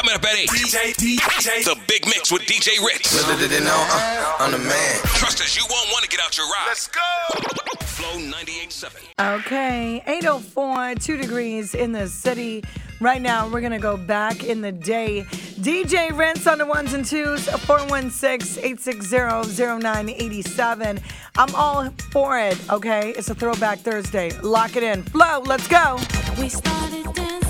Coming up at 8. DJ, DJ. The Big Mix with DJ Ritz. Little uh, I'm the man. Trust us, you won't want to get out your ride. Let's go. Flow 98.7. Okay, 804, 2 degrees in the city. Right now, we're going to go back in the day. DJ Rinse on the ones and twos, 416 860 0987. I'm all for it, okay? It's a throwback Thursday. Lock it in. Flow, let's go. We started dancing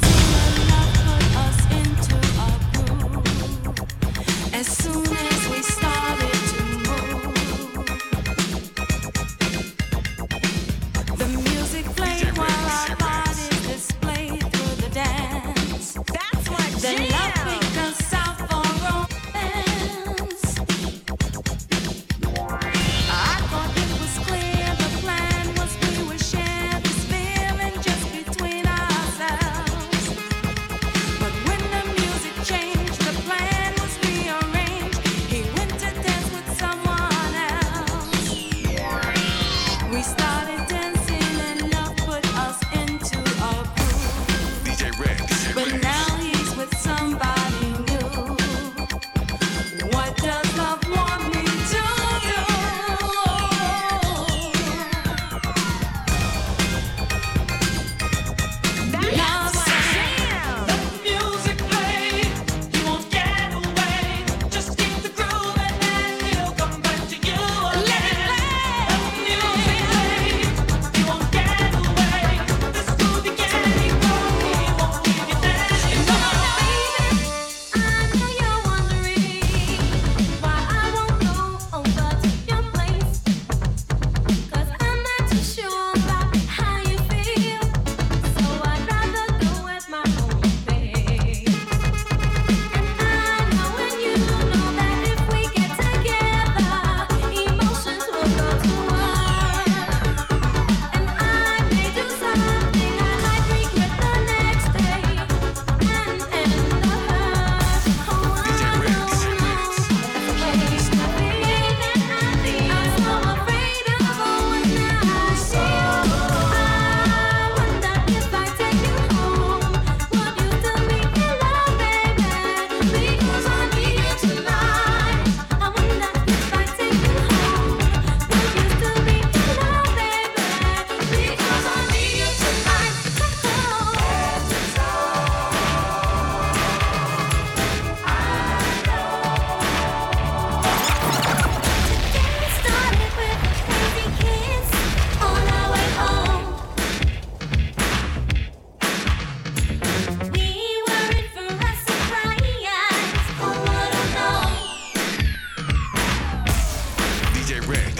Red.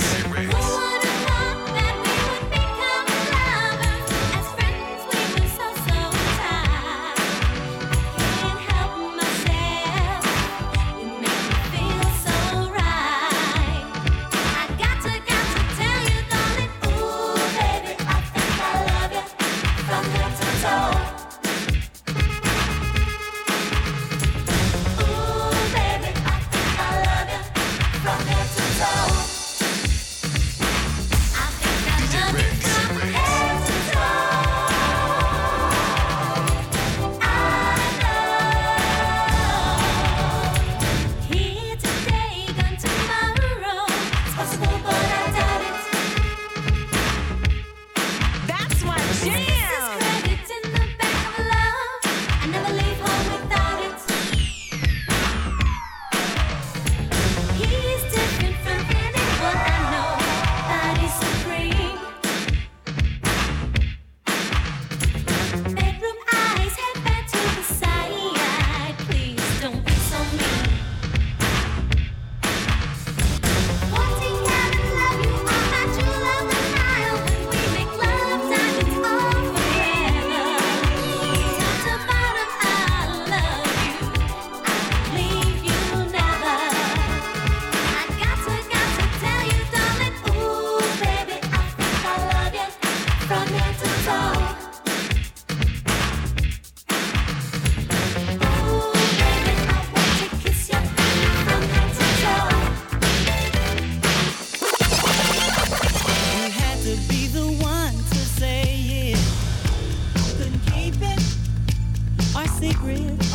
crib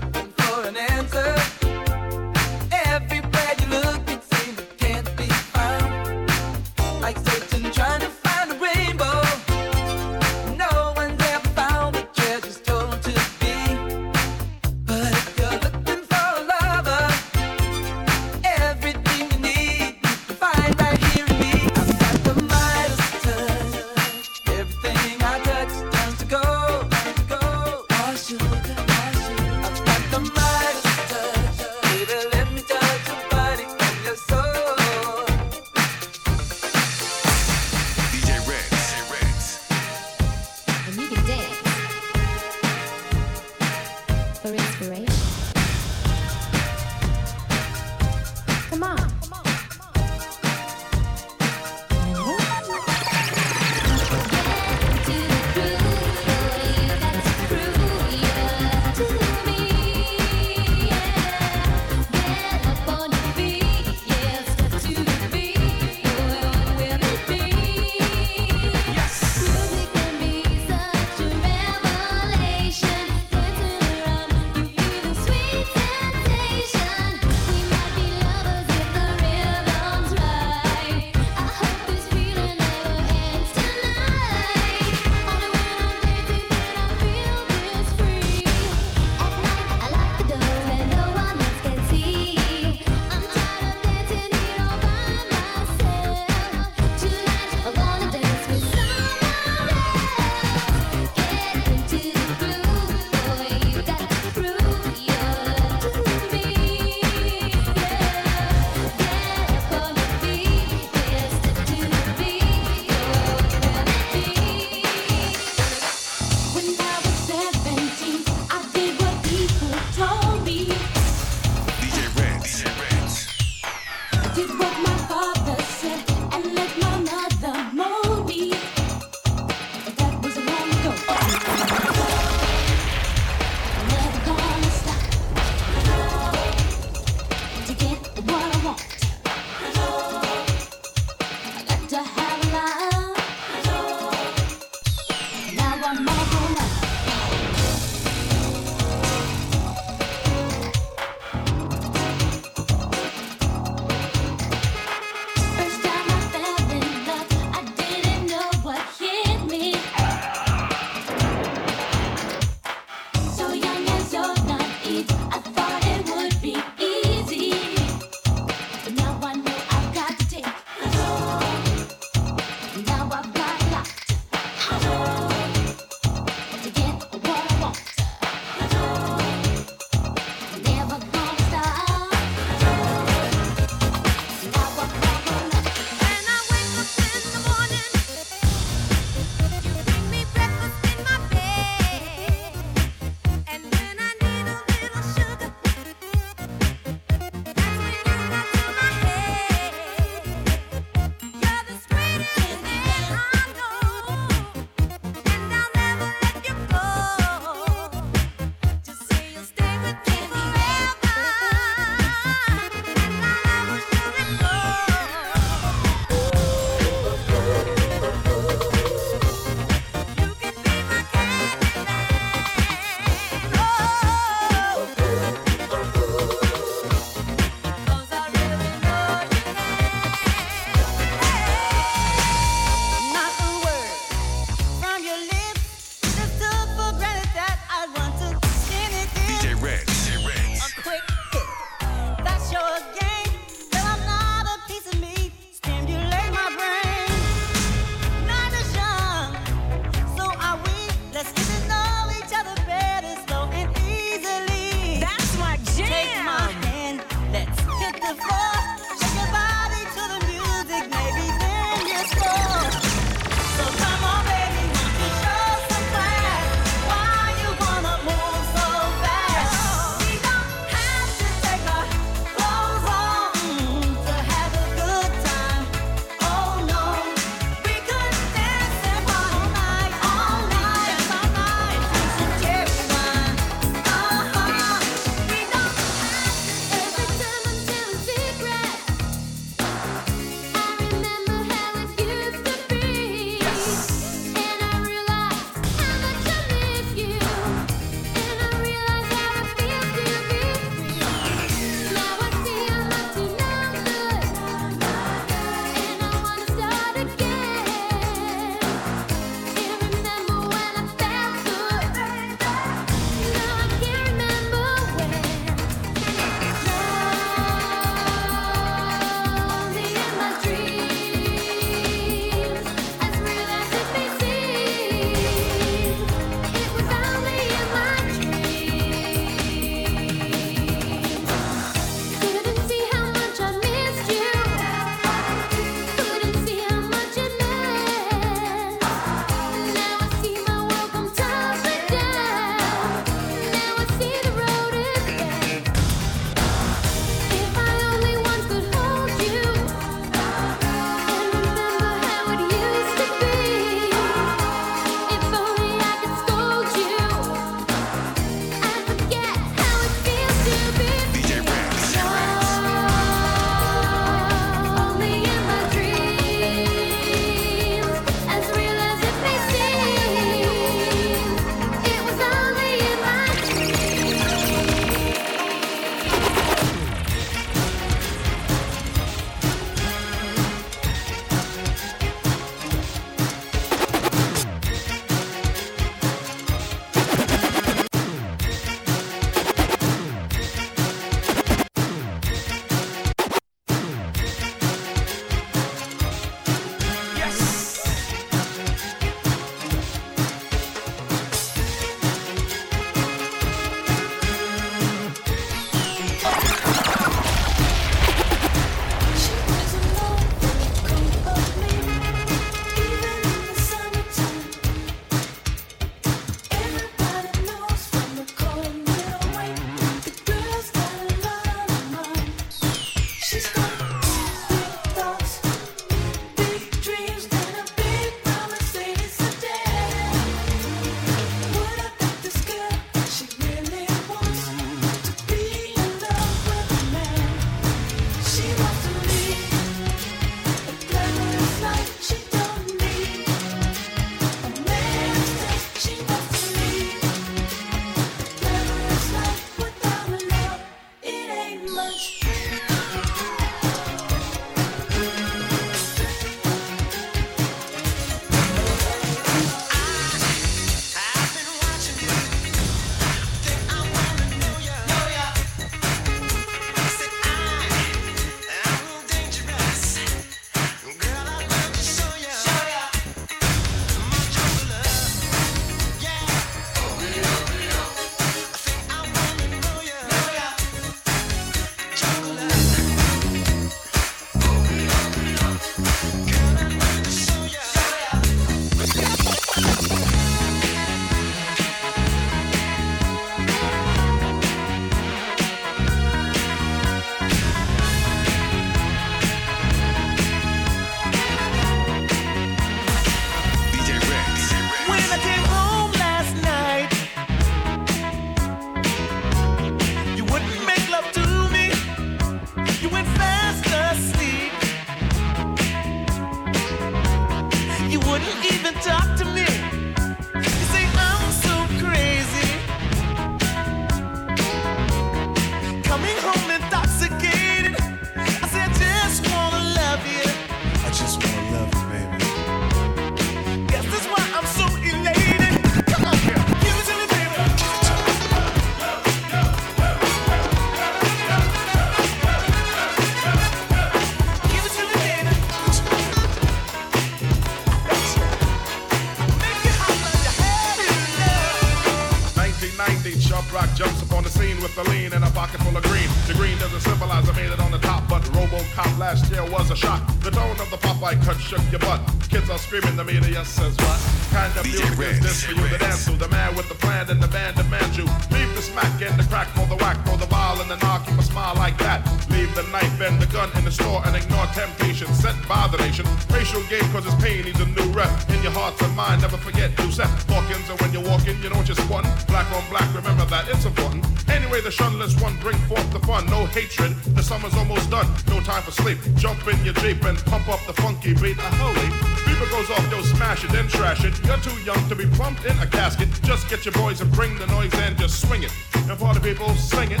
screaming, the media says what? Kind of DJ music Red, is this for you to dance to? The man with the plan and the band demands you. Leave the smack and the crack for the whack, throw the ball and the knock, keep a smile like that. Leave the knife and the gun in the store and ignore temptation sent by the nation. Racial game causes pain, needs a new rep. In your hearts and mind, never forget you set Hawkins, and when you're walking, you know what you're. Black on black, remember that, it's important. Anyway, the shunless one bring forth the fun, no hatred. The summer's almost done, no time for sleep. Jump in your Jeep and pump up the funky beat. Uh, holy, beeper goes off, yo, smash it, then trash it. You're too young to be plumped in a casket. Just get your boys and bring the noise and just swing it. And for the people, sing it.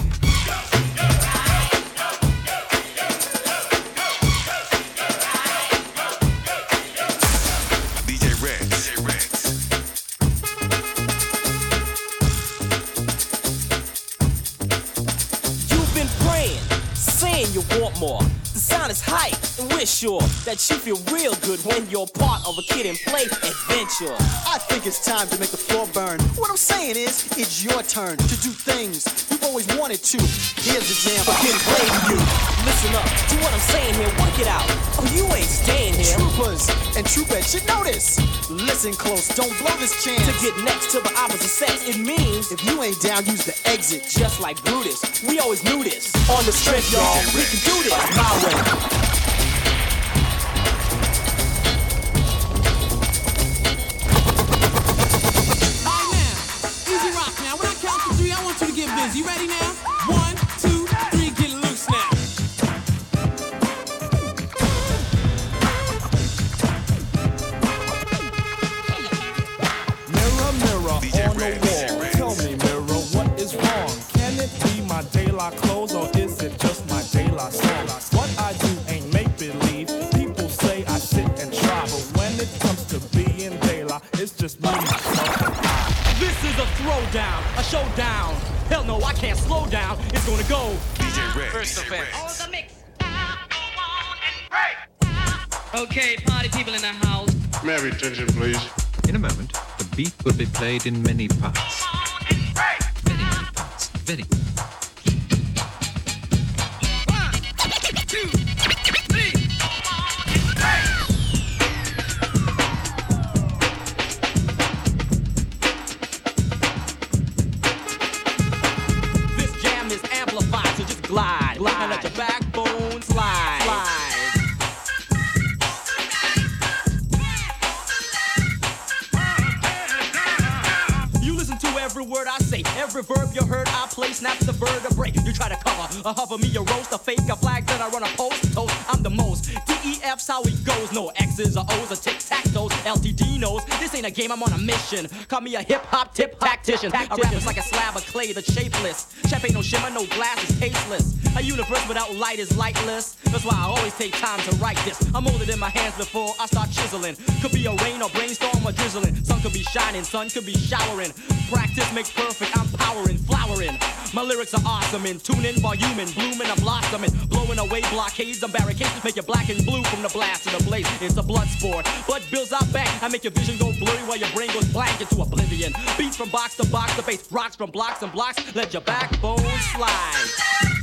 DJ Red. You've been praying, saying you want more. The sound is hype, and we're sure that you feel real good when you're part of a Kid 'n Play adventure. I think it's time to make the floor burn. What I'm saying is, it's your turn to do things you've always wanted to. Here's the jam. For Kid 'n Play to you. Listen up to what I'm saying here, work it out. Oh, you ain't staying here. Troopers and troopettes should know this. Listen close, don't blow this chance. To get next to the opposite sex, it means If you ain't down, use the exit. just like Brutus. We always knew this. On the strip, y'all, we can do this my way. It's myself. This is a throwdown, a showdown. Hell no, I can't slow down. It's gonna go. DJ Red. First DJ Red. offense. the mix. Okay, party people in the house. May Mary, attention, please. In a moment, the beat will be played in many parts. Very many parts. Very. This let your backbone slide. slide. You listen to every word I say, every verb you heard I play, snap the vertebrae. You try to cover, a hover me, a roast, a fake, a flag, that I run a post, DEF's how it goes, no X's or O's or tic tac toes. LTD knows this ain't a game, I'm on a mission. Call me a hip hop tip tactician. A rapper's like a slab of clay that's shapeless. Chef ain't no shimmer, no glass is tasteless. A universe without light is lightless. That's why I always take time to write this. I'm holding it in my hands before I start chiseling. Could be a rain or brainstorm or drizzling. Sun could be shining, sun could be showering. Practice makes perfect, I'm powering, flowering. My lyrics are awesome and tuning, voluming, blooming, I'm blossoming. Blowing away blockades and barricades. Make you black and blue from the blast and the blaze. It's a blood sport. Blood builds out back. I make your vision go blurry while your brain goes blank into oblivion. Beats from box to box, the bass rocks from blocks and blocks. Let your backbone slide.